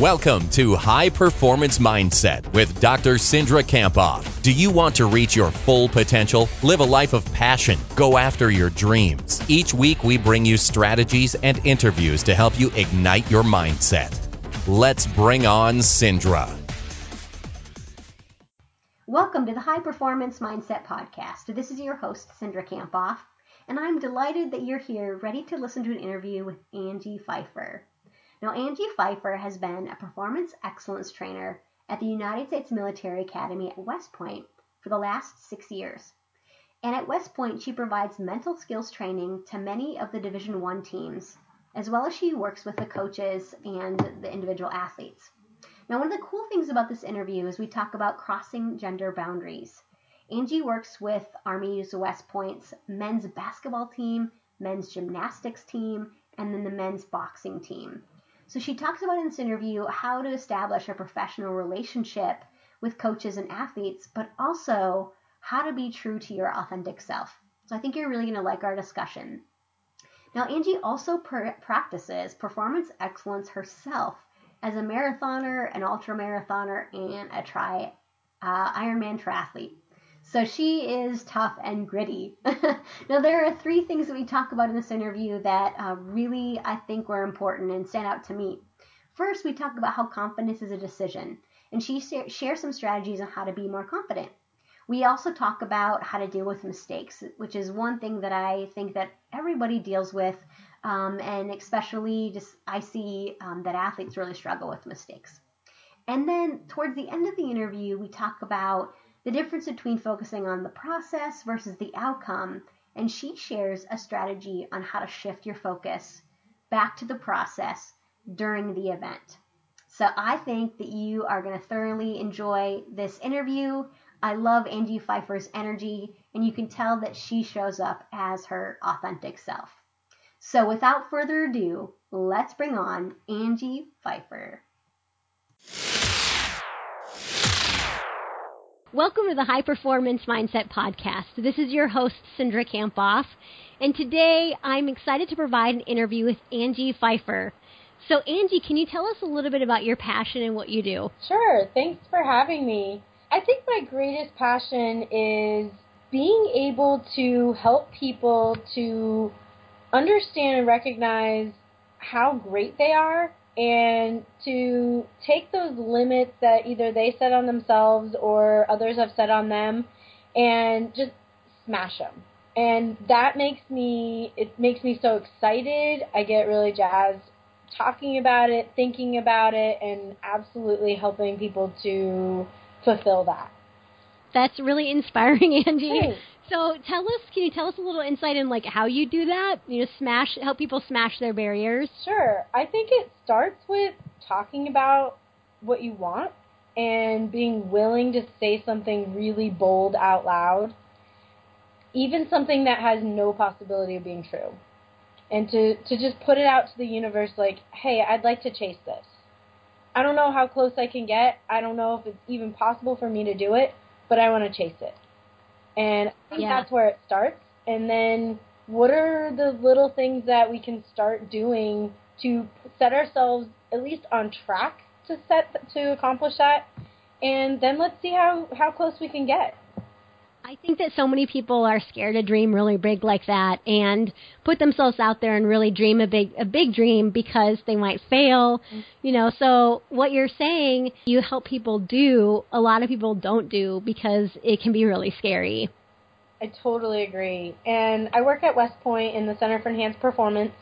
Welcome to High Performance Mindset with Dr. Cindra Kamphoff. Do you want to reach your full potential? Live a life of passion. Go after your dreams. Each week, we bring you strategies and interviews to help you ignite your mindset. Let's bring on Cindra. Welcome to the High Performance Mindset Podcast. This is your host, Cindra Kamphoff, and I'm delighted that you're here ready to listen to an interview with Angie Pfeiffer. Now, Angie Pfeiffer has been a performance excellence trainer at the United States Military Academy at West Point for the last six years. And at West Point, she provides mental skills training to many of the Division One teams, as well as she works with the coaches and the individual athletes. Now, one of the cool things about this interview is we talk about crossing gender boundaries. Angie works with Army's West Point's men's basketball team, men's gymnastics team, and then the men's boxing team. So she talks about in this interview how to establish a professional relationship with coaches and athletes, but also how to be true to your authentic self. So I think you're really going to like our discussion. Now, Angie also pr- practices performance excellence herself as a marathoner, an ultra marathoner, and a tri uh, Ironman triathlete. So she is tough and gritty. now, there are three things that we talk about in this interview that uh, really I think were important and stand out to me. First, we talk about how confidence is a decision, and she shares some strategies on how to be more confident. We also talk about how to deal with mistakes, which is one thing that I think that everybody deals with, um, and especially just I see um, that athletes really struggle with mistakes. And then towards the end of the interview, we talk about the difference between focusing on the process versus the outcome, and she shares a strategy on how to shift your focus back to the process during the event. So I think that you are going to thoroughly enjoy this interview. I love Angie Pfeiffer's energy, and you can tell that she shows up as her authentic self. So without further ado, let's bring on Angie Pfeiffer. Welcome to the High Performance Mindset Podcast. This is your host, Cindra Kamphoff, and today I'm excited to provide an interview with Angie Pfeiffer. So, Angie, can you tell us a little bit about your passion and what you do? Sure. Thanks for having me. I think my greatest passion is being able to help people to understand and recognize how great they are and to take those limits that either they set on themselves or others have set on them and just smash them. And that makes me it makes me so excited. I get really jazzed talking about it, thinking about it and absolutely helping people to fulfill that. That's really inspiring, Angie. Thanks. So tell us, can you tell us a little insight in like how you do that? You know, smash, help people smash their barriers. Sure. I think it starts with talking about what you want and being willing to say something really bold out loud, even something that has no possibility of being true. And to, to just put it out to the universe like, hey, I'd like to chase this. I don't know how close I can get. I don't know if it's even possible for me to do it, but I want to chase it. And I think yeah. that's where it starts. And then what are the little things that we can start doing to set ourselves at least on track to set to accomplish that? And then let's see how how close we can get. I think that so many people are scared to dream really big like that and put themselves out there and really dream a big a big dream because they might fail, you know. So what you're saying, you help people do, a lot of people don't do because it can be really scary. I totally agree. And I work at West Point in the Center for Enhanced Performance.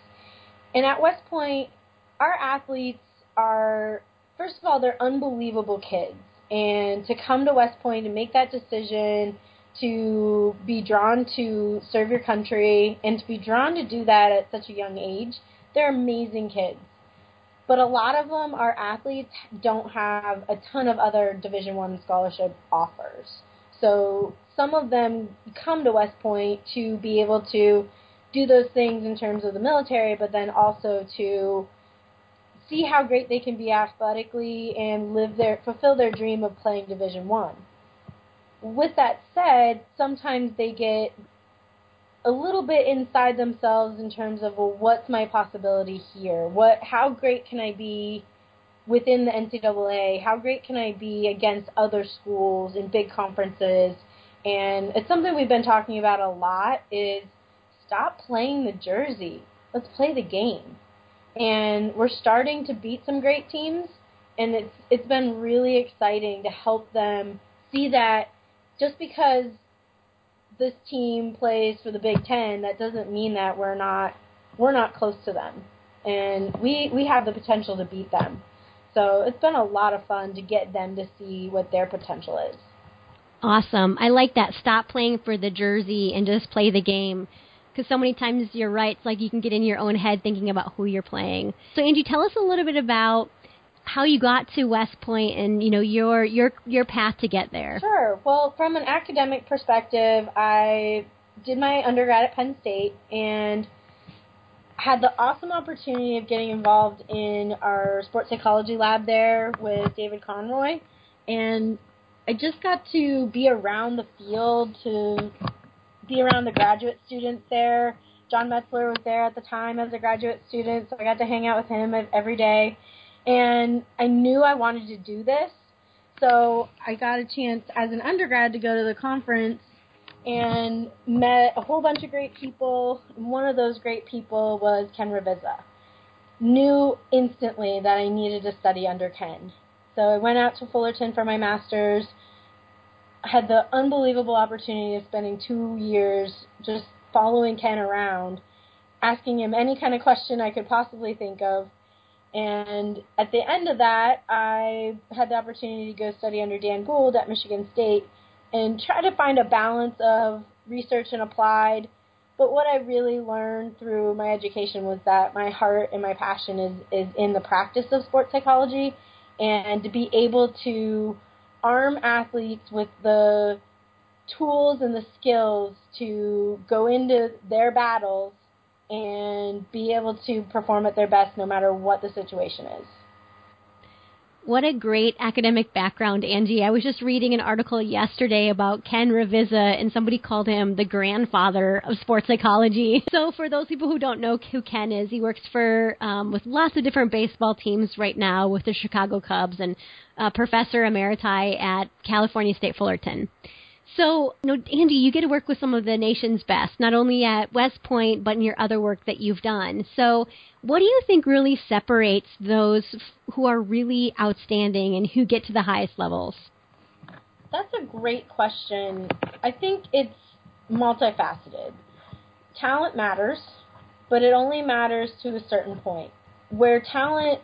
And at West Point, our athletes are first of all, they're unbelievable kids. And to come to West Point and make that decision to be drawn to serve your country and to be drawn to do that at such a young age. They're amazing kids. But a lot of them, our athletes, don't have a ton of other Division One scholarship offers. So some of them come to West Point to be able to do those things in terms of the military, but then also to see how great they can be athletically and live their fulfill their dream of playing Division One with that said, sometimes they get a little bit inside themselves in terms of well, what's my possibility here? What how great can I be within the NCAA? How great can I be against other schools in big conferences? And it's something we've been talking about a lot is stop playing the jersey. Let's play the game. And we're starting to beat some great teams and it's it's been really exciting to help them see that just because this team plays for the Big 10 that doesn't mean that we're not we're not close to them. And we we have the potential to beat them. So it's been a lot of fun to get them to see what their potential is. Awesome. I like that. Stop playing for the jersey and just play the game. Because so many times you're right. It's like you can get in your own head thinking about who you're playing. So Angie, tell us a little bit about how you got to West Point and you know your your your path to get there. Sure. Well, from an academic perspective, I did my undergrad at Penn State and had the awesome opportunity of getting involved in our sports psychology lab there with David Conroy and I just got to be around the field to be around the graduate students there. John Metzler was there at the time as a graduate student, so I got to hang out with him every day. And I knew I wanted to do this, so I got a chance as an undergrad to go to the conference and met a whole bunch of great people. One of those great people was Ken Ravizza. Knew instantly that I needed to study under Ken. So I went out to Fullerton for my master's. Had the unbelievable opportunity of spending two years just following Ken around, asking him any kind of question I could possibly think of. And at the end of that, I had the opportunity to go study under Dan Gould at Michigan State and try to find a balance of research and applied. But what I really learned through my education was that my heart and my passion is, is in the practice of sports psychology and to be able to arm athletes with the tools and the skills to go into their battles and be able to perform at their best no matter what the situation is. What a great academic background, Angie. I was just reading an article yesterday about Ken Ravizza, and somebody called him the grandfather of sports psychology. So, for those people who don't know who Ken is, he works for um, with lots of different baseball teams right now with the Chicago Cubs and uh, professor emeriti at California State Fullerton. So, you know, Andy, you get to work with some of the nation's best, not only at West Point, but in your other work that you've done. So, what do you think really separates those who are really outstanding and who get to the highest levels? That's a great question. I think it's multifaceted. Talent matters, but it only matters to a certain point. Where talent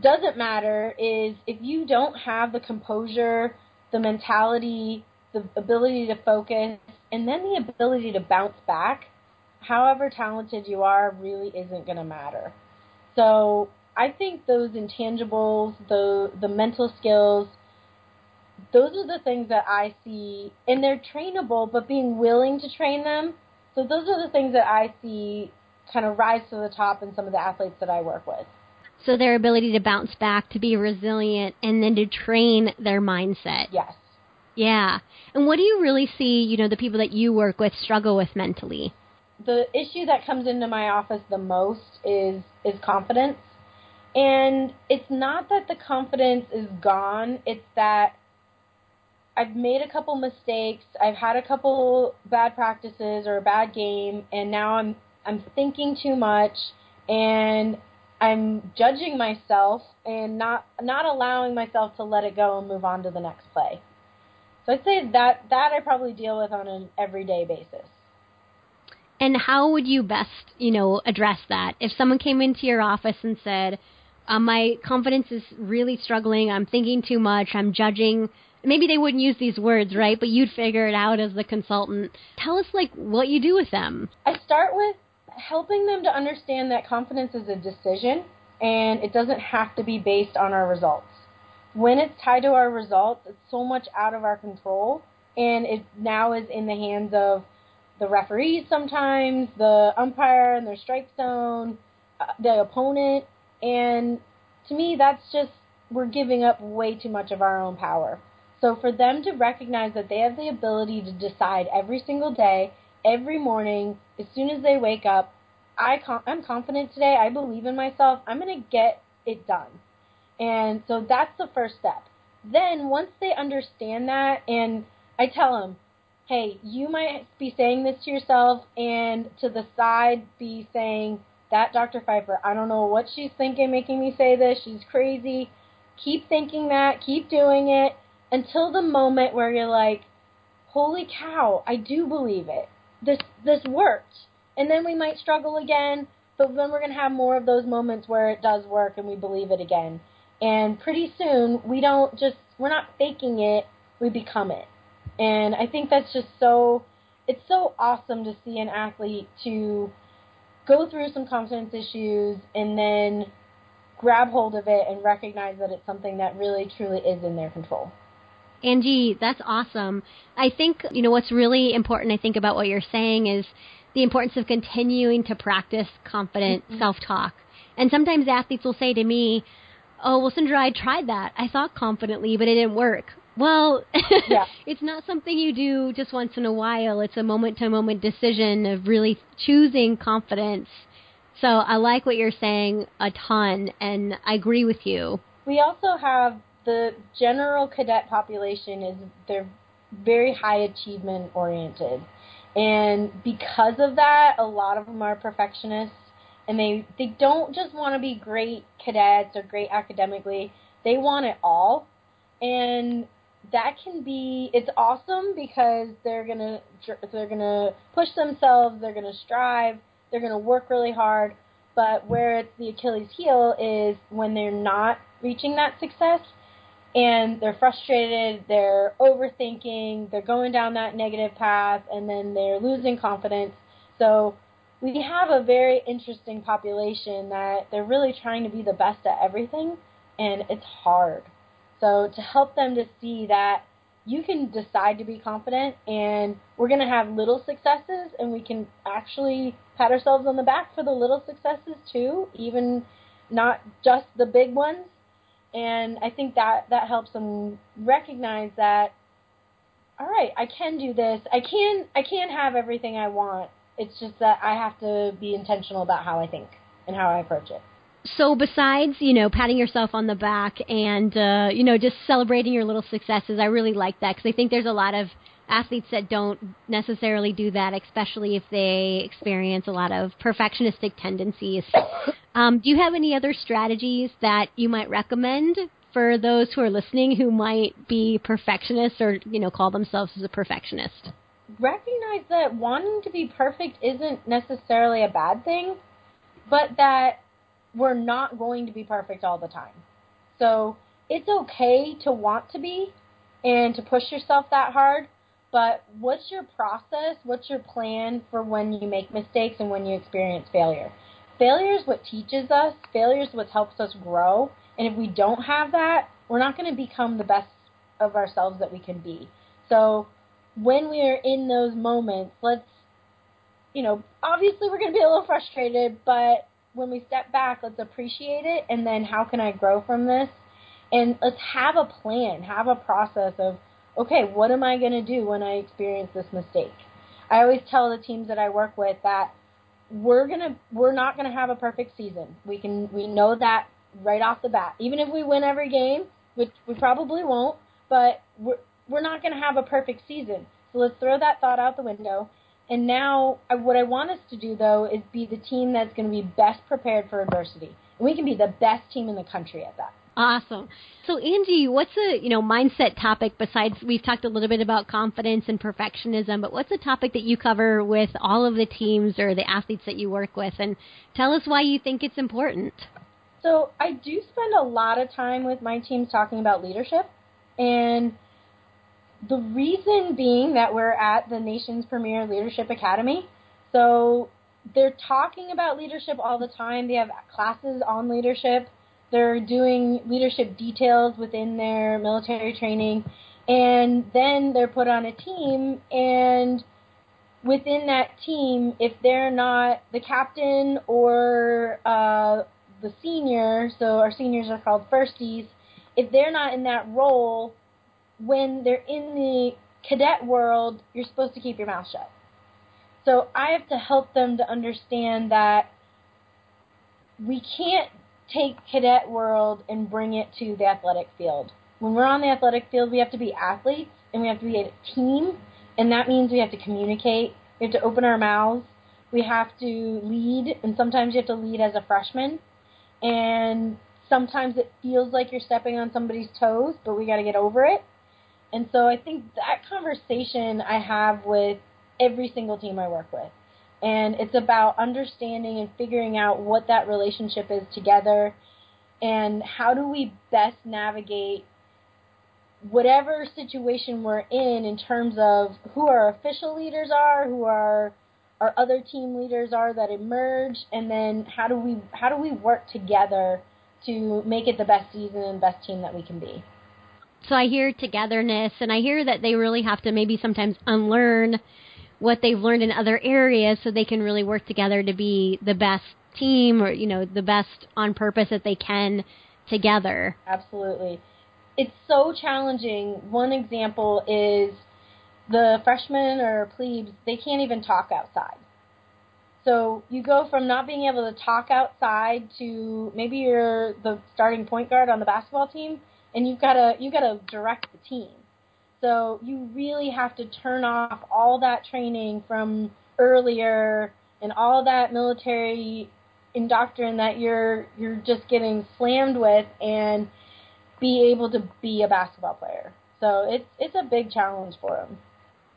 doesn't matter is if you don't have the composure, the mentality, the ability to focus, and then the ability to bounce back, however talented you are, really isn't going to matter. So I think those intangibles, the the mental skills, those are the things that I see, and they're trainable, but being willing to train them. So those are the things that I see kind of rise to the top in some of the athletes that I work with. So their ability to bounce back, to be resilient, and then to train their mindset. Yes. Yeah. And what do you really see, you know, the people that you work with struggle with mentally? The issue that comes into my office the most is is confidence. And it's not that the confidence is gone, it's that I've made a couple mistakes, I've had a couple bad practices or a bad game, and now I'm I'm thinking too much and I'm judging myself and not not allowing myself to let it go and move on to the next play. So I'd say that that I probably deal with on an everyday basis. And how would you best, you know, address that? If someone came into your office and said, uh, "My confidence is really struggling. I'm thinking too much. I'm judging." Maybe they wouldn't use these words, right? But you'd figure it out as the consultant. Tell us, like, what you do with them. I start with helping them to understand that confidence is a decision, and it doesn't have to be based on our results when it's tied to our results, it's so much out of our control, and it now is in the hands of the referees sometimes, the umpire and their strike zone, uh, the opponent, and to me, that's just we're giving up way too much of our own power. So for them to recognize that they have the ability to decide every single day, every morning, as soon as they wake up, I I'm confident today. I believe in myself. I'm going to get it done And so that's the first step. Then once they understand that, and I tell them, hey, you might be saying this to yourself, and to the side be saying, that Dr. Pfeiffer, I don't know what she's thinking making me say this. She's crazy. Keep thinking that. Keep doing it until the moment where you're like, holy cow, I do believe it. This this worked. And then we might struggle again, but then we're going to have more of those moments where it does work and we believe it again. And pretty soon, we don't just we're not faking it, we become it. And I think that's just so it's so awesome to see an athlete to go through some confidence issues and then grab hold of it and recognize that it's something that really truly is in their control. Angie, that's awesome. I think, you know, what's really important, I think, about what you're saying is the importance of continuing to practice confident mm-hmm. self talk. And sometimes athletes will say to me, Oh, well, Cindra, I tried that. I thought confidently, but it didn't work. Well, yeah. it's not something you do just once in a while. It's a moment to moment decision of really choosing confidence. So I like what you're saying a ton, and I agree with you. We also have the general cadet population is they're very high achievement oriented. And because of that, a lot of them are perfectionists and they they don't just want to be great cadets or great academically. They want it all. And that can be it's awesome because they're to they're to push themselves, they're to strive, they're to work really hard. But where it's the Achilles heel is when they're not reaching that success and they're frustrated, they're overthinking, they're going down that negative path, and then they're losing confidence. So we have a very interesting population that they're really trying to be the best at everything, and it's hard. So to help them to see that you can decide to be confident and we're going to have little successes and we can actually pat ourselves on the back for the little successes too, even not just the big ones. And I think that that helps them recognize that all right, I can do this. I can I can have everything I want. It's just that I have to be intentional about how I think and how I approach it so besides you know patting yourself on the back and uh, you know just celebrating your little successes, I really like that because I think there's a lot of athletes that don't necessarily do that, especially if they experience a lot of perfectionistic tendencies. Um, do you have any other strategies that you might recommend for those who are listening who might be perfectionists or you know call themselves as a perfectionist? Recognize that wanting to be perfect isn't necessarily a bad thing, but that we're not going to be perfect all the time. So it's okay to want to be and to push yourself that hard, but what's your process? What's your plan for when you make mistakes and when you experience failure? Failure is what teaches us, failure is what helps us grow, and if we don't have that, we're not going to become the best of ourselves that we can be. So when we are in those moments, let's you know, obviously we're going to be a little frustrated, but when we step back, let's appreciate it, and then how can I grow from this? And let's have a plan, have a process of, okay, what am I going to do when I experience this mistake? I always tell the teams that I work with that we're gonna we're not gonna have a perfect season. We can we know that right off the bat. Even if we win every game, which we probably won't, but we're we're not gonna have a perfect season. So let's throw that thought out the window and now, what I want us to do though is be the team that's going to be best prepared for adversity, and we can be the best team in the country at that. Awesome. So Angie, what's a you know mindset topic besides we've talked a little bit about confidence and perfectionism, but what's a topic that you cover with all of the teams or the athletes that you work with, and tell us why you think it's important. So I do spend a lot of time with my teams talking about leadership, and the reason being that we're at the nation's premier leadership academy. So they're talking about leadership all the time. They have classes on leadership. They're doing leadership details within their military training. And then they're put on a team and within that team, if they're not the captain or uh, the senior, so our seniors are called firsties, if they're not in that role, when they're in the cadet world, you're supposed to keep your mouth shut. So I have to help them to understand that we can't take cadet world and bring it to the athletic field. When we're on the athletic field, we have to be athletes and we have to be a team, and that means we have to communicate. We have to open our mouths. We have to lead, and sometimes you have to lead as a freshman. And sometimes it feels like you're stepping on somebody's toes, but we got to get over it. And so I think that conversation I have with every single team I work with. And it's about understanding and figuring out what that relationship is together and how do we best navigate whatever situation we're in in terms of who our official leaders are, who our our other team leaders are that emerge and then how do we how do we work together to make it the best season and best team that we can be. So I hear togetherness, and I hear that they really have to maybe sometimes unlearn what they've learned in other areas so they can really work together to be the best team or, you know, the best on purpose that they can together. Absolutely. It's so challenging. One example is the freshmen or plebes, they can't even talk outside. So you go from not being able to talk outside to maybe you're the starting point guard on the basketball team and you've got to you have got to direct the team. So you really have to turn off all that training from earlier and all that military indoctrination that you're you're just getting slammed with and be able to be a basketball player. So it's it's a big challenge for them.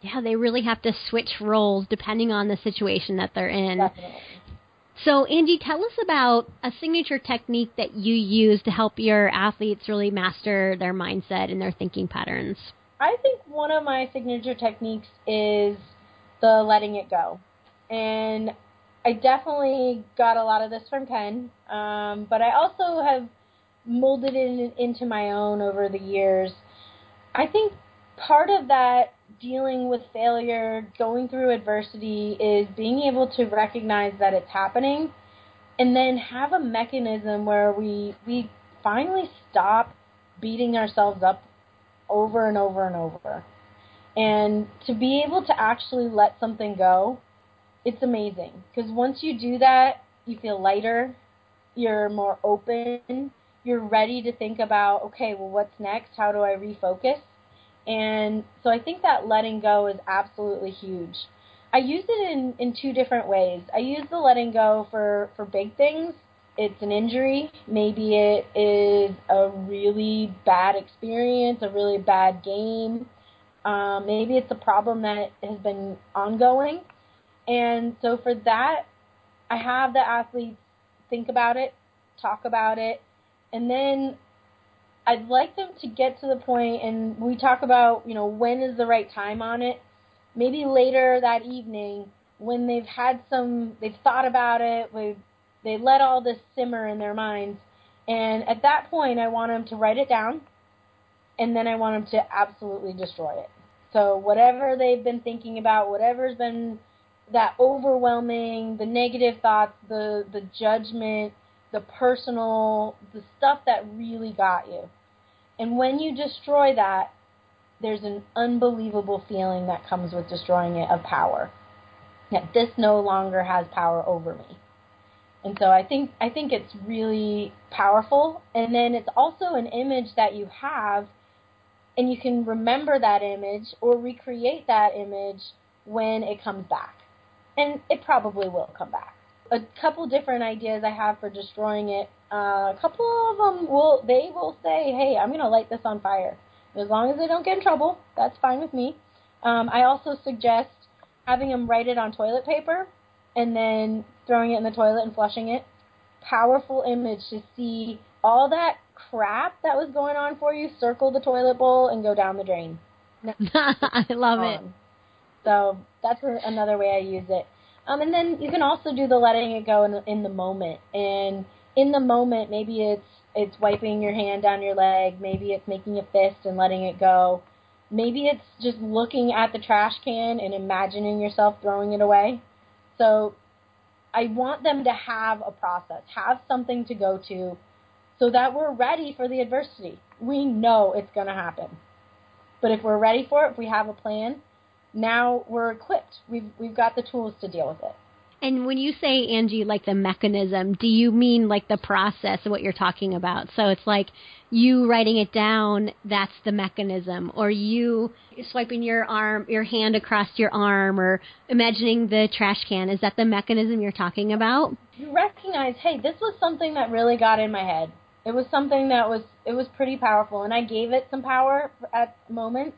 Yeah, they really have to switch roles depending on the situation that they're in. Definitely. So, Angie, tell us about a signature technique that you use to help your athletes really master their mindset and their thinking patterns. I think one of my signature techniques is the letting it go. And I definitely got a lot of this from Ken, um, but I also have molded it into my own over the years. I think part of that dealing with failure, going through adversity, is being able to recognize that it's happening and then have a mechanism where we we finally stop beating ourselves up over and over and over. And to be able to actually let something go, it's amazing. Because once you do that, you feel lighter, you're more open, you're ready to think about, okay, well, what's next? How do I refocus? And so I think that letting go is absolutely huge. I use it in, in two different ways. I use the letting go for, for big things. It's an injury. Maybe it is a really bad experience, a really bad game. Um, maybe it's a problem that has been ongoing. And so for that, I have the athletes think about it, talk about it, and then I'd like them to get to the point, and we talk about, you know, when is the right time on it. Maybe later that evening, when they've had some, they've thought about it, they they let all this simmer in their minds, and at that point, I want them to write it down, and then I want them to absolutely destroy it. So whatever they've been thinking about, whatever's been that overwhelming, the negative thoughts, the the judgment, the personal, the stuff that really got you. And when you destroy that, there's an unbelievable feeling that comes with destroying it of power. That this no longer has power over me. And so I think I think it's really powerful and then it's also an image that you have and you can remember that image or recreate that image when it comes back. And it probably will come back a couple different ideas I have for destroying it. Uh, a couple of them will they will say, "Hey, I'm going to light this on fire." As long as they don't get in trouble, that's fine with me. Um, I also suggest having them write it on toilet paper and then throwing it in the toilet and flushing it. Powerful image to see all that crap that was going on for you circle the toilet bowl and go down the drain. I love it. So that's another way I use it. Um, and then you can also do the letting it go in the, in the moment. And in the moment, maybe it's it's wiping your hand down your leg. Maybe it's making a fist and letting it go. Maybe it's just looking at the trash can and imagining yourself throwing it away. So I want them to have a process, have something to go to, so that we're ready for the adversity. We know it's going to happen. But if we're ready for it, if we have a plan, now we're equipped. We've we've got the tools to deal with it. And when you say Angie, like the mechanism, do you mean like the process of what you're talking about? So it's like you writing it down, that's the mechanism, or you swiping your arm, your hand across your arm, or imagining the trash can. Is that the mechanism you're talking about? You recognize, hey, this was something that really got in my head. It was something that was it was pretty powerful, and I gave it some power at moments,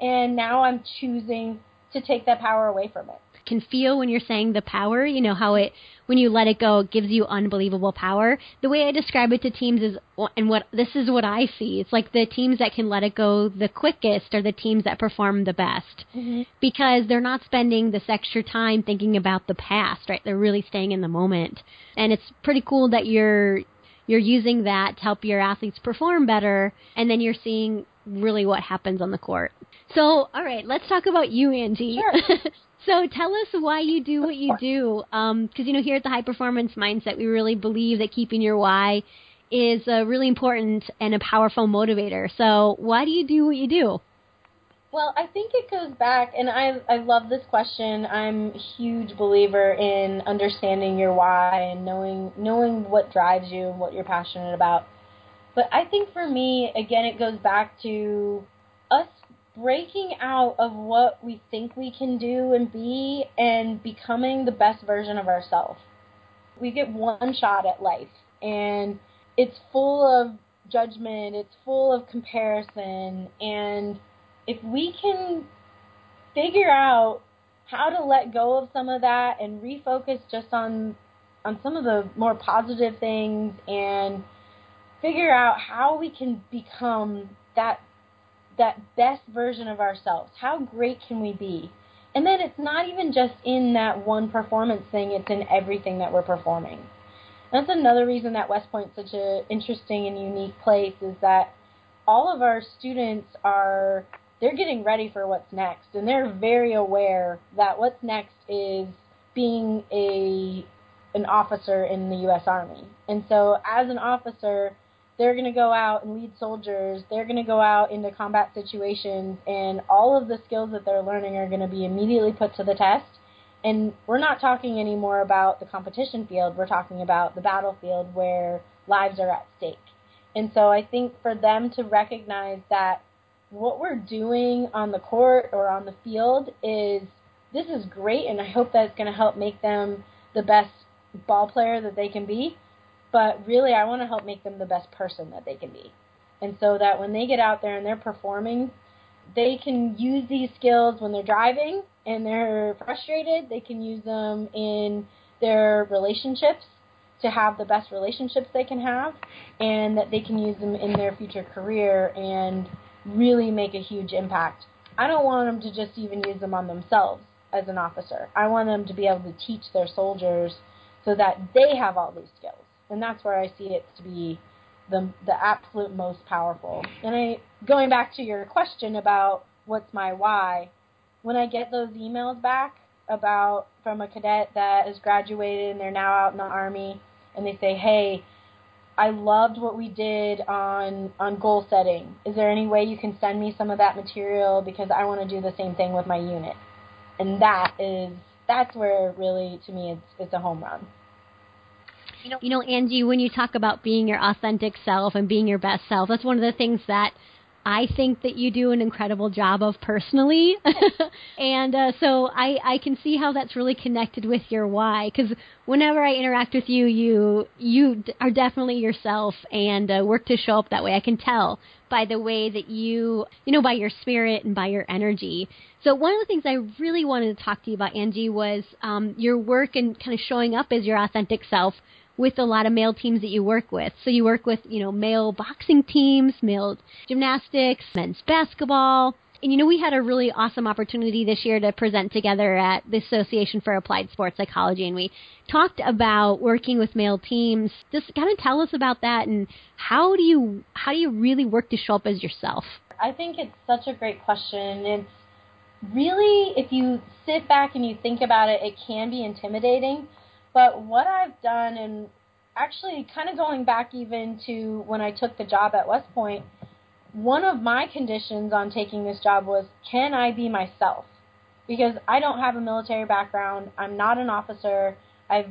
and now I'm choosing to take that power away from it can feel when you're saying the power, you know, how it, when you let it go, it gives you unbelievable power. The way I describe it to teams is, and what, this is what I see. It's like the teams that can let it go the quickest are the teams that perform the best. Mm-hmm. Because they're not spending this extra time thinking about the past, right? They're really staying in the moment. And it's pretty cool that you're, you're using that to help your athletes perform better, and then you're seeing really what happens on the court. So, all right, let's talk about you, Angie. Sure. So tell us why you do what you do. Because, um, you know, here at the High Performance Mindset, we really believe that keeping your why is a really important and a powerful motivator. So why do you do what you do? Well, I think it goes back, and I I love this question. I'm a huge believer in understanding your why and knowing knowing what drives you and what you're passionate about. But I think for me, again, it goes back to us breaking out of what we think we can do and be and becoming the best version of ourselves. We get one shot at life and it's full of judgment, it's full of comparison, and if we can figure out how to let go of some of that and refocus just on on some of the more positive things and figure out how we can become that that best version of ourselves. How great can we be? And then it's not even just in that one performance thing, it's in everything that we're performing. That's another reason that West Point's such an interesting and unique place is that all of our students are they're getting ready for what's next and they're very aware that what's next is being a an officer in the US Army. And so as an officer, they're going to go out and lead soldiers. They're going to go out into combat situations, and all of the skills that they're learning are going to be immediately put to the test. And we're not talking anymore about the competition field. We're talking about the battlefield where lives are at stake. And so I think for them to recognize that what we're doing on the court or on the field is this is great, and I hope that it's going to help make them the best ball player that they can be but really I want to help make them the best person that they can be. And so that when they get out there and they're performing, they can use these skills when they're driving and they're frustrated. They can use them in their relationships to have the best relationships they can have, and that they can use them in their future career and really make a huge impact. I don't want them to just even use them on themselves as an officer. I want them to be able to teach their soldiers so that they have all these skills and that's where I see it to be the the absolute most powerful. And I going back to your question about what's my why, when I get those emails back about from a cadet that has graduated and they're now out in the army and they say, "Hey, I loved what we did on on goal setting. Is there any way you can send me some of that material because I want to do the same thing with my unit?" And that is that's where really to me it's it's a home run. You know, you know, Angie, when you talk about being your authentic self and being your best self, that's one of the things that I think that you do an incredible job of personally. and uh, so I, I can see how that's really connected with your why. Because whenever I interact with you, you you are definitely yourself and uh, work to show up that way. I can tell by the way that you, you know, by your spirit and by your energy. So one of the things I really wanted to talk to you about, Angie, was um, your work and kind of showing up as your authentic self with a lot of male teams that you work with. So you work with, you know, male boxing teams, male gymnastics, men's basketball. And you know, we had a really awesome opportunity this year to present together at the Association for Applied Sports Psychology, and we talked about working with male teams. Just kind of tell us about that, and how do you how do you really work to show up as yourself? I think it's such a great question. It's really, if you sit back and you think about it, it can be intimidating but what I've done, and actually kind of going back even to when I took the job at West Point, one of my conditions on taking this job was can I be myself? because I don't have a military background. I'm not an officer. I've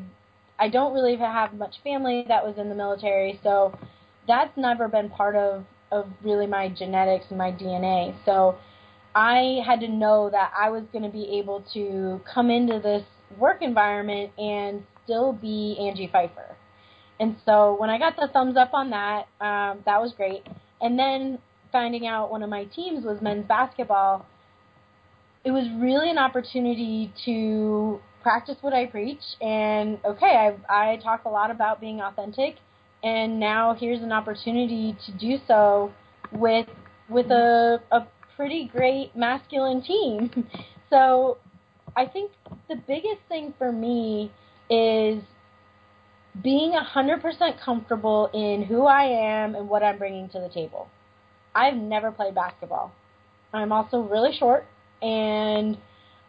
I don't really have much family that was in the military, so that's never been part of of really my genetics and my DNA. So I had to know that I was going to be able to come into this work environment and still be Angie Pfeiffer. And so when I got the thumbs up on that, um, that was great. And then finding out one of my teams was men's basketball, it was really an opportunity to practice what I preach. And okay, I, I talk a lot about being authentic, and now here's an opportunity to do so with with a, a pretty great masculine team. so I think the biggest thing for me is being 100% comfortable in who I am and what I'm bringing to the table. I've never played basketball. I'm also really short and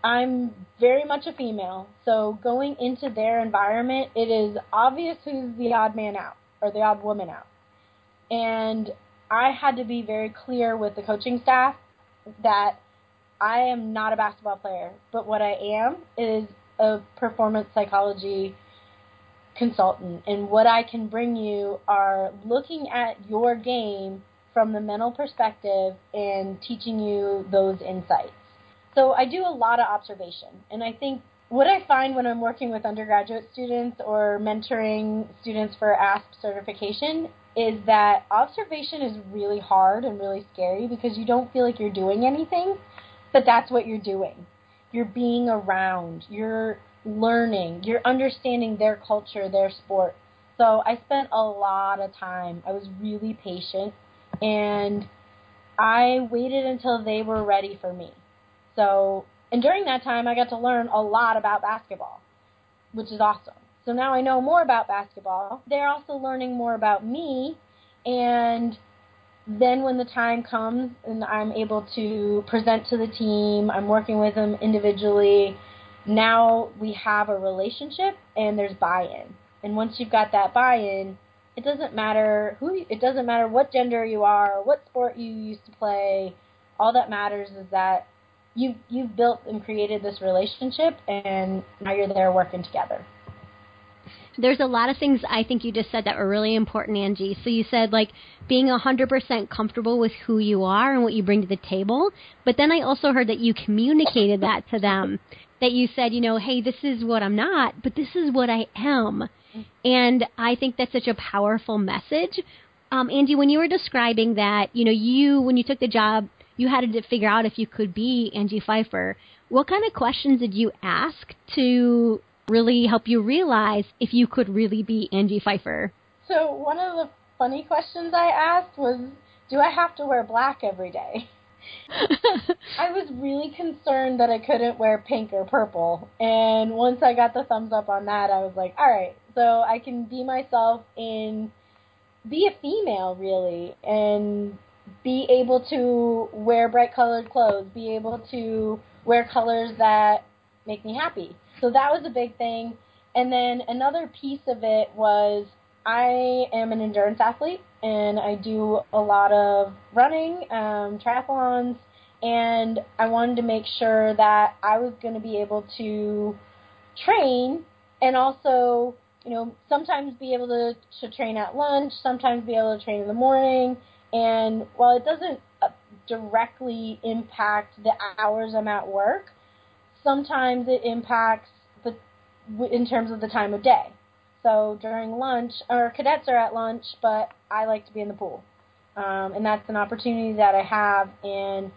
I'm very much a female. So going into their environment, it is obvious who's the odd man out or the odd woman out. And I had to be very clear with the coaching staff that I am not a basketball player, but what I am is a performance psychology consultant. And what I can bring you are looking at your game from the mental perspective and teaching you those insights. So I do a lot of observation. And I think what I find when I'm working with undergraduate students or mentoring students for ASP certification is that observation is really hard and really scary because you don't feel like you're doing anything, but that's what you're doing. You're being around, you're learning, you're understanding their culture, their sport. So I spent a lot of time. I was really patient and I waited until they were ready for me. So, and during that time I got to learn a lot about basketball, which is awesome. So now I know more about basketball. They're also learning more about me and then when the time comes and I'm able to present to the team, I'm working with them individually. Now we have a relationship and there's buy-in. And once you've got that buy-in, it doesn't matter who it doesn't matter what gender you are, what sport you used to play. All that matters is that you you've built and created this relationship and now you're there working together there's a lot of things I think you just said that were really important, Angie. So you said like being 100% comfortable with who you are and what you bring to the table. But then I also heard that you communicated that to them. That you said, you know, hey, this is what I'm not, but this is what I am. And I think that's such a powerful message. Um, Angie, when you were describing that, you know, you, when you took the job, you had to figure out if you could be Angie Pfeiffer. What kind of questions did you ask to really help you realize if you could really be Angie Pfeiffer? So one of the funny questions I asked was, do I have to wear black every day? I was really concerned that I couldn't wear pink or purple. And once I got the thumbs up on that, I was like, all right, so I can be myself in be a female really and be able to wear bright colored clothes, be able to wear colors that make me happy. So that was a big thing. And then another piece of it was I am an endurance athlete and I do a lot of running, um, triathlons, and I wanted to make sure that I was going to be able to train and also, you know, sometimes be able to, to train at lunch, sometimes be able to train in the morning. And while it doesn't uh, directly impact the hours I'm at work, sometimes it impacts in terms of the time of day. So during lunch, our cadets are at lunch, but I like to be in the pool. Um, and that's an opportunity that I have, and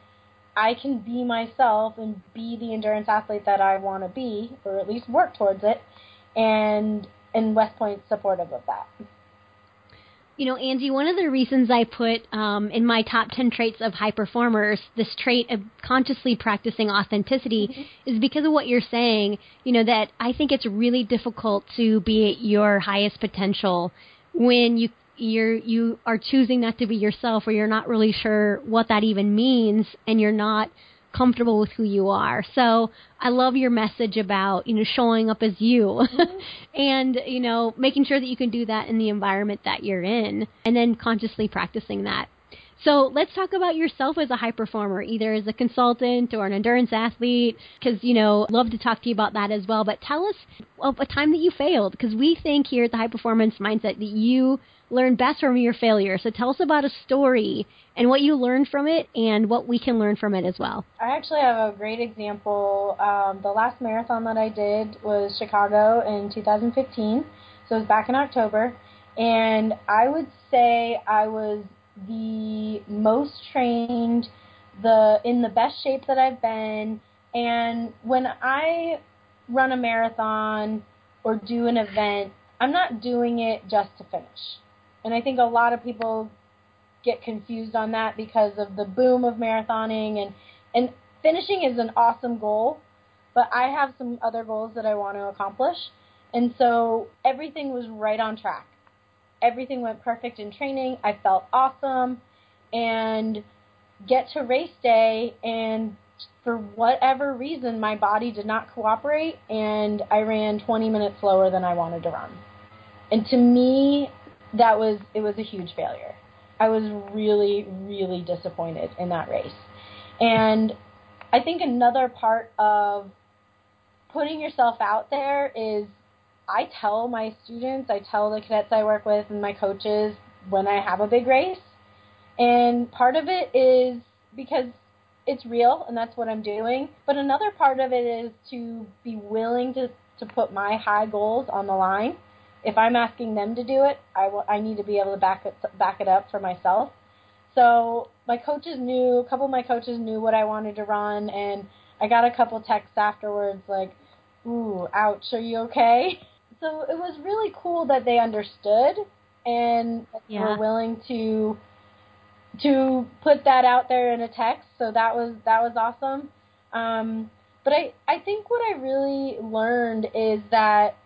I can be myself and be the endurance athlete that I want to be, or at least work towards it. And and West Point's supportive of that. You know, Angie, one of the reasons I put um, in my top 10 traits of high performers this trait of consciously practicing authenticity mm-hmm. is because of what you're saying. You know, that I think it's really difficult to be at your highest potential when you you're you are choosing not to be yourself or you're not really sure what that even means and you're not comfortable with who you are. So I love your message about, you know, showing up as you mm-hmm. and, you know, making sure that you can do that in the environment that you're in and then consciously practicing that. So let's talk about yourself as a high performer, either as a consultant or an endurance athlete, because, you know, love to talk to you about that as well. But tell us of a time that you failed, because we think here at the High Performance Mindset that you learn best from your failure. So tell us about a story and what you learned from it and what we can learn from it as well. I actually have a great example. Um, the last marathon that I did was Chicago in 2015. So it was back in October. And I would say I was the most trained, the in the best shape that I've been. And when I run a marathon or do an event, I'm not doing it just to finish. And I think a lot of people get confused on that because of the boom of marathoning and and finishing is an awesome goal, but I have some other goals that I want to accomplish. And so everything was right on track everything went perfect in training. I felt awesome and get to race day and for whatever reason my body did not cooperate and I ran 20 minutes slower than I wanted to run. And to me that was it was a huge failure. I was really really disappointed in that race. And I think another part of putting yourself out there is I tell my students, I tell the cadets I work with and my coaches when I have a big race. And part of it is because it's real and that's what I'm doing. But another part of it is to be willing to, to put my high goals on the line. If I'm asking them to do it, I, will, I need to be able to back it, back it up for myself. So my coaches knew, a couple of my coaches knew what I wanted to run, and I got a couple texts afterwards like, ooh, ouch, are you okay? so it was really cool that they understood and yeah. were willing to to put that out there in a text. So that was that was awesome. Um, but I I think what I really learned is that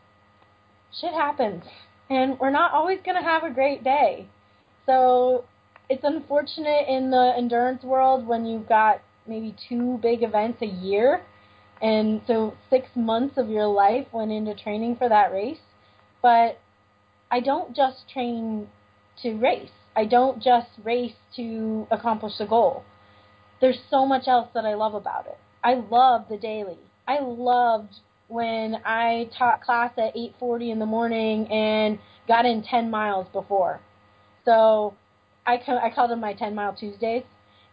shit happens, and we're not always gonna have a great day. So it's unfortunate in the endurance world when you've got maybe two big events a year and so six months of your life went into training for that race. But I don't just train to race. I don't just race to accomplish a goal. There's so much else that I love about it. I love the daily. I loved when I taught class at 8:40 in the morning and got in 10 miles before. So I I called them my 10 mile Tuesdays,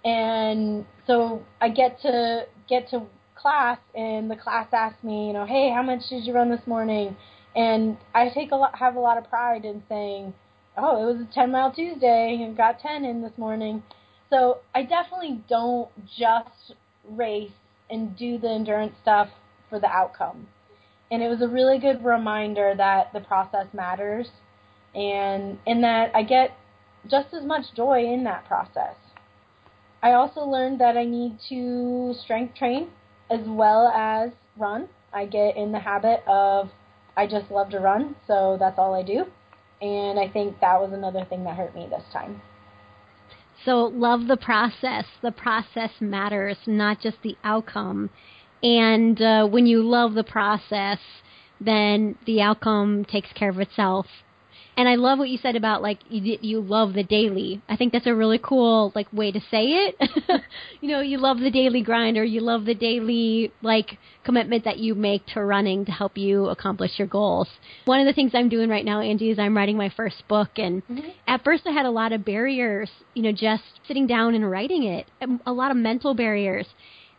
and so I get to get to class and the class asked me, you know, hey, how much did you run this morning? And I take a lot, have a lot of pride in saying, oh, it was a 10 mile Tuesday and got 10 in this morning. So I definitely don't just race and do the endurance stuff for the outcome. And it was a really good reminder that the process matters and in that I get just as much joy in that process. I also learned that I need to strength train as well as run. I get in the habit of I just love to run, so that's all I do. And I think that was another thing that hurt me this time. So, love the process. The process matters, not just the outcome. And uh, when you love the process, then the outcome takes care of itself. And I love what you said about like you, you love the daily. I think that's a really cool like way to say it. you know, you love the daily grind or you love the daily like commitment that you make to running to help you accomplish your goals. One of the things I'm doing right now, Angie, is I'm writing my first book and mm-hmm. at first I had a lot of barriers, you know, just sitting down and writing it. A lot of mental barriers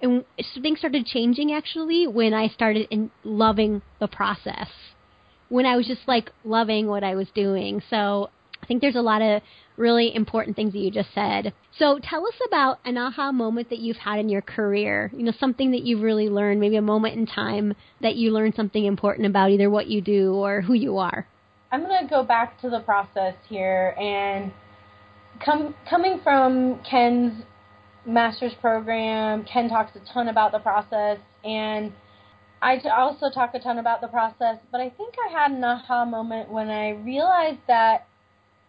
and things started changing actually when I started in loving the process when I was just like loving what I was doing. So I think there's a lot of really important things that you just said. So tell us about an aha moment that you've had in your career. You know, something that you've really learned, maybe a moment in time that you learned something important about either what you do or who you are. I'm going to go back to the process here and come coming from Ken's master's program, Ken talks a ton about the process and I also talk a ton about the process, but I think I had an aha moment when I realized that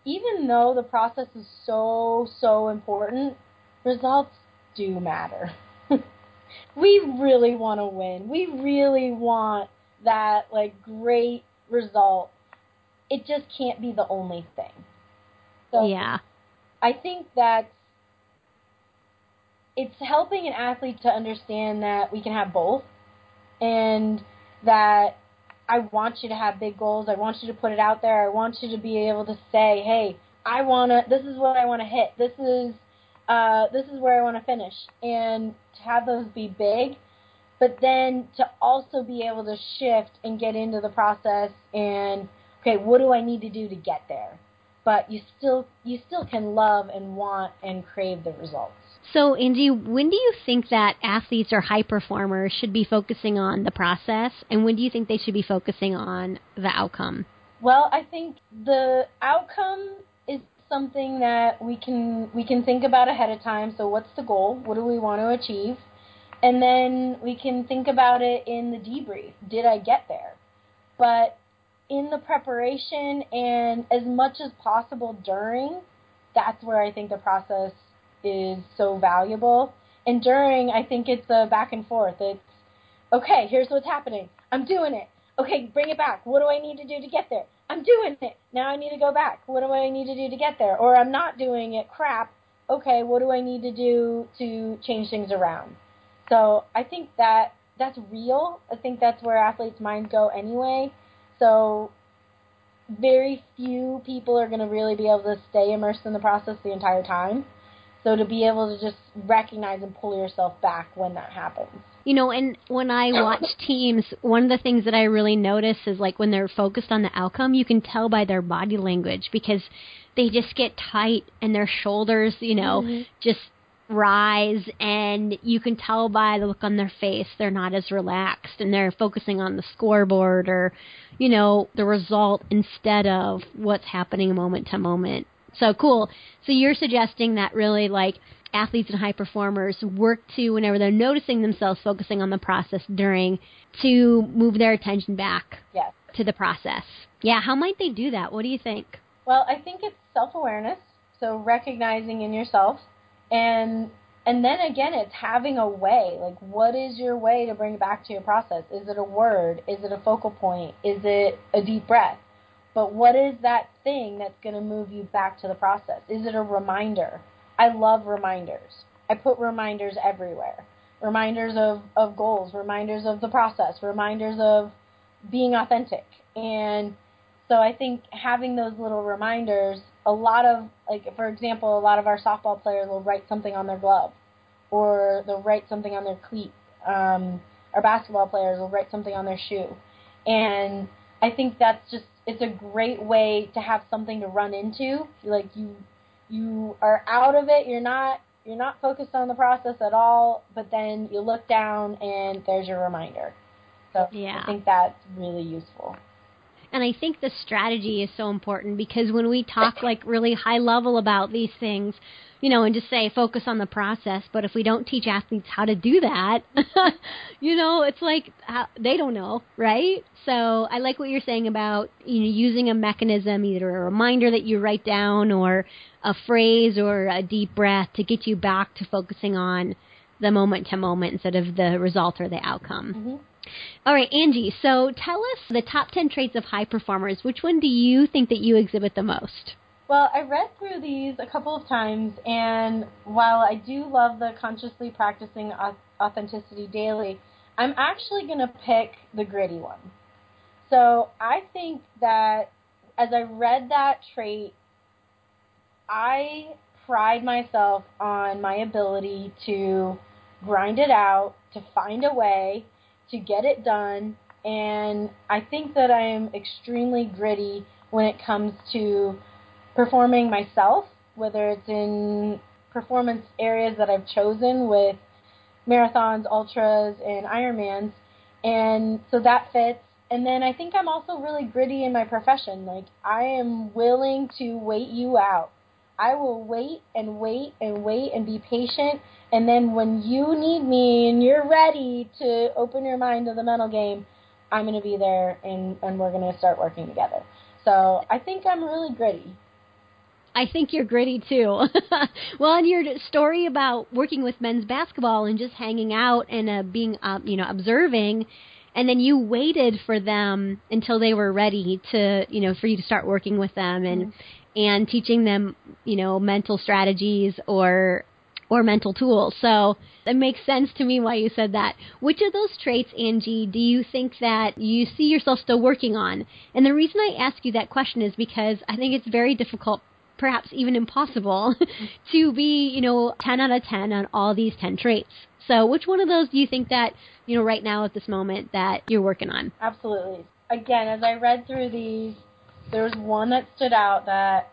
even though the process is so, so important, results do matter. we really want to win. We really want that, like, great result. It just can't be the only thing. So yeah. I think that's it's helping an athlete to understand that we can have both and that I want you to have big goals. I want you to put it out there. I want you to be able to say, "Hey, I want to this is what I want to hit. This is uh this is where I want to finish." And to have those be big, but then to also be able to shift and get into the process and okay, what do I need to do to get there? But you still you still can love and want and crave the results. So, Angie, when do you think that athletes or high performers should be focusing on the process, and when do you think they should be focusing on the outcome? Well, I think the outcome is something that we can we can think about ahead of time. So, what's the goal? What do we want to achieve? And then we can think about it in the debrief. Did I get there? But in the preparation and as much as possible during, that's where I think the process is so valuable. And during, I think it's a back and forth. It's, okay, here's what's happening. I'm doing it. Okay, bring it back. What do I need to do to get there? I'm doing it. Now I need to go back. What do I need to do to get there? Or I'm not doing it. Crap. Okay, what do I need to do to change things around? So I think that that's real. I think that's where athletes' minds go anyway. So very few people are going to really be able to stay immersed in the process the entire time. So to be able to just recognize and pull yourself back when that happens. You know, and when I watch teams, one of the things that I really notice is like when they're focused on the outcome, you can tell by their body language because they just get tight and their shoulders, you know, mm-hmm. just rise and you can tell by the look on their face they're not as relaxed and they're focusing on the scoreboard or you know the result instead of what's happening moment to moment so cool. So you're suggesting that really like athletes and high performers work to whenever they're noticing themselves focusing on the process during to move their attention back yes. to the process. Yeah, how might they do that? What do you think? Well, I think it's self-awareness, so recognizing in yourself and and then again it's having a way. Like what is your way to bring it back to your process? Is it a word? Is it a focal point? Is it a deep breath? But what is that thing that's going to move you back to the process? Is it a reminder? I love reminders. I put reminders everywhere. Reminders of, of goals, reminders of the process, reminders of being authentic. And so I think having those little reminders, a lot of, like, for example, a lot of our softball players will write something on their glove or they'll write something on their cleat. Um, our basketball players will write something on their shoe. And I think that's just it's a great way to have something to run into. Like you you are out of it, you're not you're not focused on the process at all, but then you look down and there's your reminder. So yeah. I think that's really useful. And I think the strategy is so important because when we talk like really high level about these things, you know, and just say focus on the process. But if we don't teach athletes how to do that, you know, it's like how, they don't know, right? So I like what you're saying about you know using a mechanism, either a reminder that you write down or a phrase or a deep breath to get you back to focusing on the moment to moment instead of the result or the outcome. Mm-hmm. All right, Angie. So tell us the top 10 traits of high performers. Which one do you think that you exhibit the most? Well, I read through these a couple of times, and while I do love the consciously practicing authenticity daily, I'm actually going to pick the gritty one. So I think that as I read that trait, I pride myself on my ability to grind it out, to find a way, to get it done, and I think that I am extremely gritty when it comes to performing myself, whether it's in performance areas that I've chosen with marathons, ultras, and Ironmans. And so that fits. And then I think I'm also really gritty in my profession. Like, I am willing to wait you out. I will wait and wait and wait and be patient. And then when you need me and you're ready to open your mind to the mental game, I'm going to be there and, and we're going to start working together. So I think I'm really gritty. I think you're gritty too. well, and your story about working with men's basketball and just hanging out and uh, being, uh, you know, observing, and then you waited for them until they were ready to, you know, for you to start working with them and mm-hmm. And teaching them, you know, mental strategies or or mental tools. So it makes sense to me why you said that. Which of those traits, Angie, do you think that you see yourself still working on? And the reason I ask you that question is because I think it's very difficult perhaps even impossible to be, you know, 10 out of 10 on all these 10 traits. So, which one of those do you think that, you know, right now at this moment that you're working on? Absolutely. Again, as I read through these, there was one that stood out that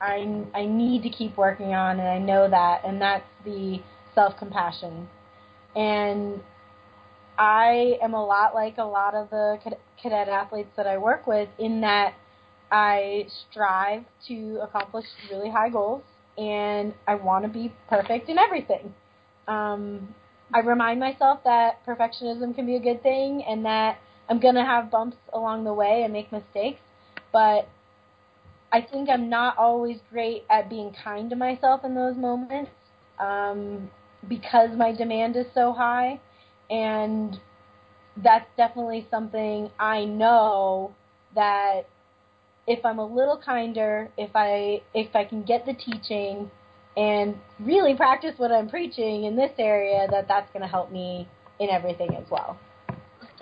I I need to keep working on, and I know that, and that's the self compassion. And I am a lot like a lot of the cadet athletes that I work with in that I strive to accomplish really high goals, and I want to be perfect in everything. Um, I remind myself that perfectionism can be a good thing, and that I'm gonna have bumps along the way and make mistakes, but I think I'm not always great at being kind to myself in those moments um, because my demand is so high, and that's definitely something I know that if I'm a little kinder, if I if I can get the teaching and really practice what I'm preaching in this area, that that's going to help me in everything as well.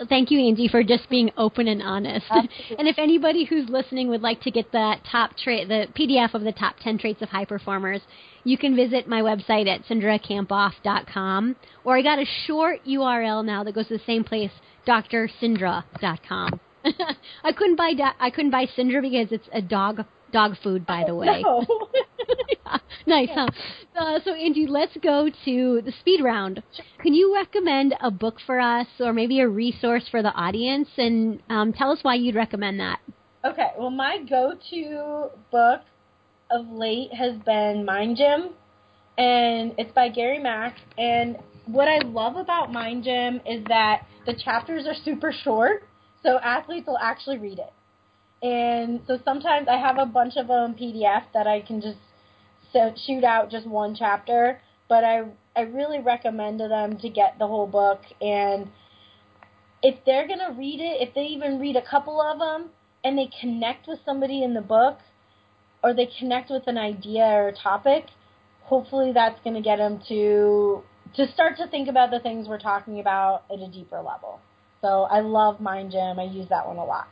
Thank you, Angie, for just being open and honest. Absolutely. And if anybody who's listening would like to get that top trait, the PDF of the top 10 traits of high performers, you can visit my website at cindrakamphoff.com. Or I got a short URL now that goes to the same place, drcindra.com. I couldn't buy da- I couldn't buy Cindra because it's a dog dog food, by the way. No. yeah. Nice, huh? Uh, so, Angie, let's go to the speed round. Can you recommend a book for us, or maybe a resource for the audience, and um, tell us why you'd recommend that? Okay, well, my go-to book of late has been Mind Gym, and it's by Gary Mack. And what I love about Mind Gym is that the chapters are super short, so athletes will actually read it. And so sometimes I have a bunch of them PDF that I can just shoot out just one chapter, but I I really recommend to them to get the whole book and if they're going to read it, if they even read a couple of them and they connect with somebody in the book or they connect with an idea or a topic, hopefully that's going to get them to to start to think about the things we're talking about at a deeper level. So I love Mind Gym. I use that one a lot.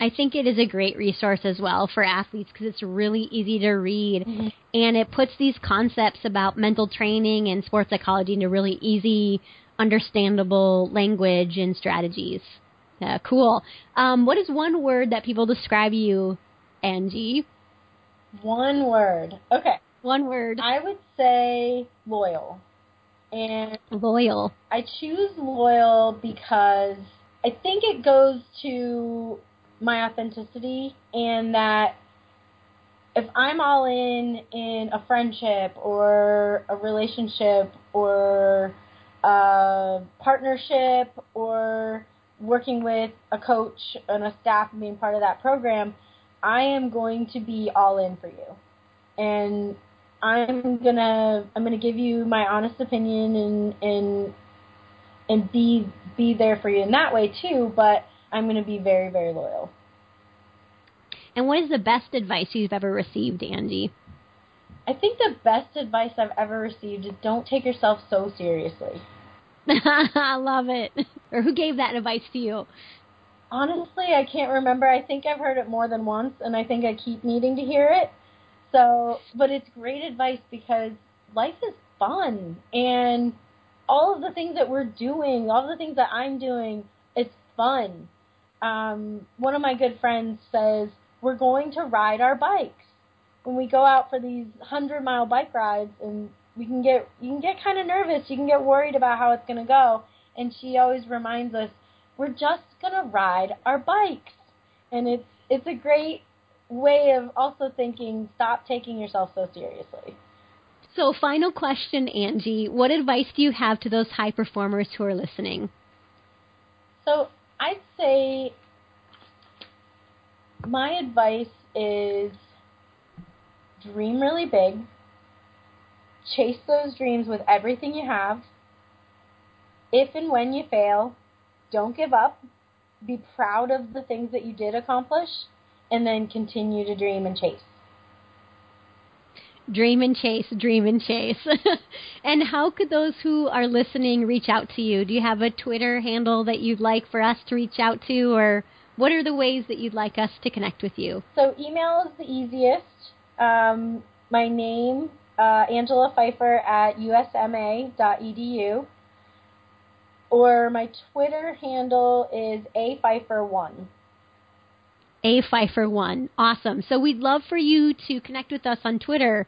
I think it is a great resource as well for athletes because it's really easy to read mm-hmm. and it puts these concepts about mental training and sports psychology into really easy, understandable language and strategies. Uh, cool. Um, what is one word that people describe you, Angie? One word. Okay. One word. I would say loyal. And loyal. I choose loyal because I think it goes to my authenticity and that if I'm all in in a friendship or a relationship or a partnership or working with a coach and a staff and being part of that program, I am going to be all in for you. And I'm gonna I'm gonna give you my honest opinion and and and be be there for you in that way too, but I'm gonna be very, very loyal. And what is the best advice you've ever received, Angie? I think the best advice I've ever received is don't take yourself so seriously. I love it. Or who gave that advice to you? Honestly, I can't remember. I think I've heard it more than once, and I think I keep needing to hear it. So, but it's great advice because life is fun and all of the things that we're doing, all of the things that I'm doing, it's fun. Um, one of my good friends says, we're going to ride our bikes. When we go out for these hundred mile bike rides and we can get, you can get kind of nervous, you can get worried about how it's going to go. And she always reminds us, we're just going to ride our bikes. And it's, it's a great way of also thinking stop taking yourself so seriously. So, final question, Angie. What advice do you have to those high performers who are listening? So, I'd say my advice is dream really big, chase those dreams with everything you have. If and when you fail, don't give up. Be proud of the things that you did accomplish and then continue to dream and chase. Dream and chase, dream and chase. and how could those who are listening reach out to you? Do you have a Twitter handle that you'd like for us to reach out to, or what are the ways that you'd like us to connect with you? So, email is the easiest. Um, my name, uh, Angela Pfeiffer at usma.edu. Or my Twitter handle is a Pfeiffer1. A Pfeiffer one. Awesome. So we'd love for you to connect with us on Twitter.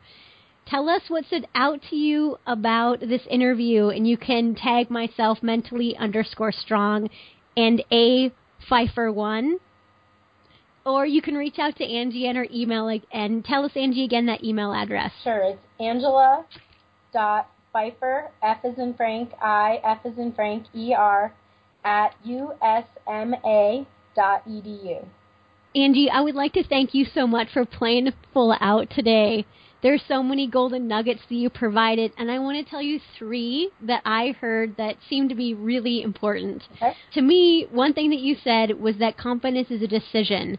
Tell us what stood out to you about this interview, and you can tag myself mentally underscore strong and A Pfeiffer one. Or you can reach out to Angie and her email and tell us Angie again that email address. Sure, it's Angela dot Pfeiffer F is in Frank I F is in Frank E R at usma dot edu. Angie, I would like to thank you so much for playing full out today. There's so many golden nuggets that you provided, and I want to tell you three that I heard that seemed to be really important. Okay. To me, one thing that you said was that confidence is a decision,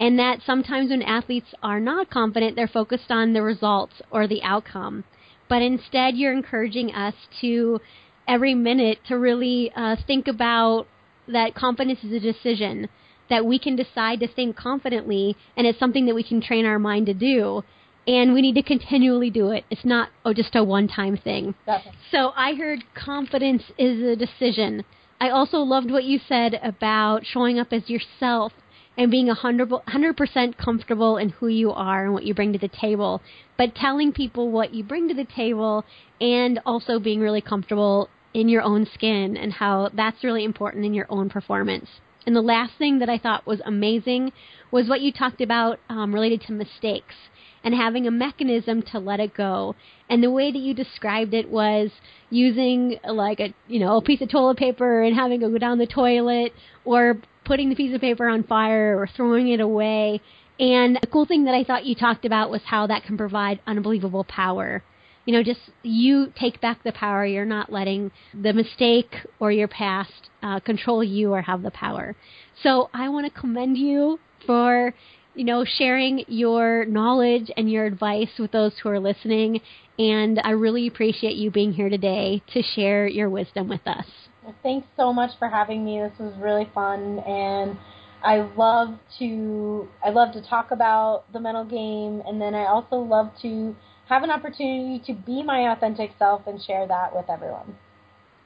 and that sometimes when athletes are not confident, they're focused on the results or the outcome. But instead, you're encouraging us to every minute to really uh, think about that confidence is a decision that we can decide to think confidently and it's something that we can train our mind to do and we need to continually do it. It's not oh just a one-time thing. Definitely. So I heard confidence is a decision. I also loved what you said about showing up as yourself and being a 100% comfortable in who you are and what you bring to the table, but telling people what you bring to the table and also being really comfortable in your own skin and how that's really important in your own performance. And the last thing that I thought was amazing was what you talked about um, related to mistakes and having a mechanism to let it go. And the way that you described it was using like a you know a piece of toilet paper and having it go down the toilet, or putting the piece of paper on fire, or throwing it away. And the cool thing that I thought you talked about was how that can provide unbelievable power you know, just you take back the power. You're not letting the mistake or your past uh, control you or have the power. So I want to commend you for, you know, sharing your knowledge and your advice with those who are listening. And I really appreciate you being here today to share your wisdom with us. Thanks so much for having me. This was really fun and I love to I love to talk about the mental game and then I also love to have an opportunity to be my authentic self and share that with everyone.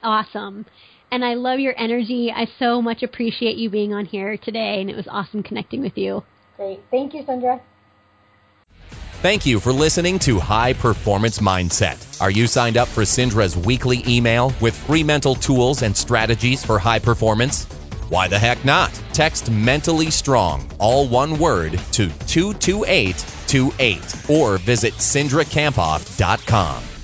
Awesome. And I love your energy. I so much appreciate you being on here today, and it was awesome connecting with you. Great. Thank you, Sandra. Thank you for listening to High Performance Mindset. Are you signed up for Cindra's weekly email with free mental tools and strategies for high performance? Why the heck not? Text mentally strong, all one word, to 22828 or visit cindrakamphoff.com.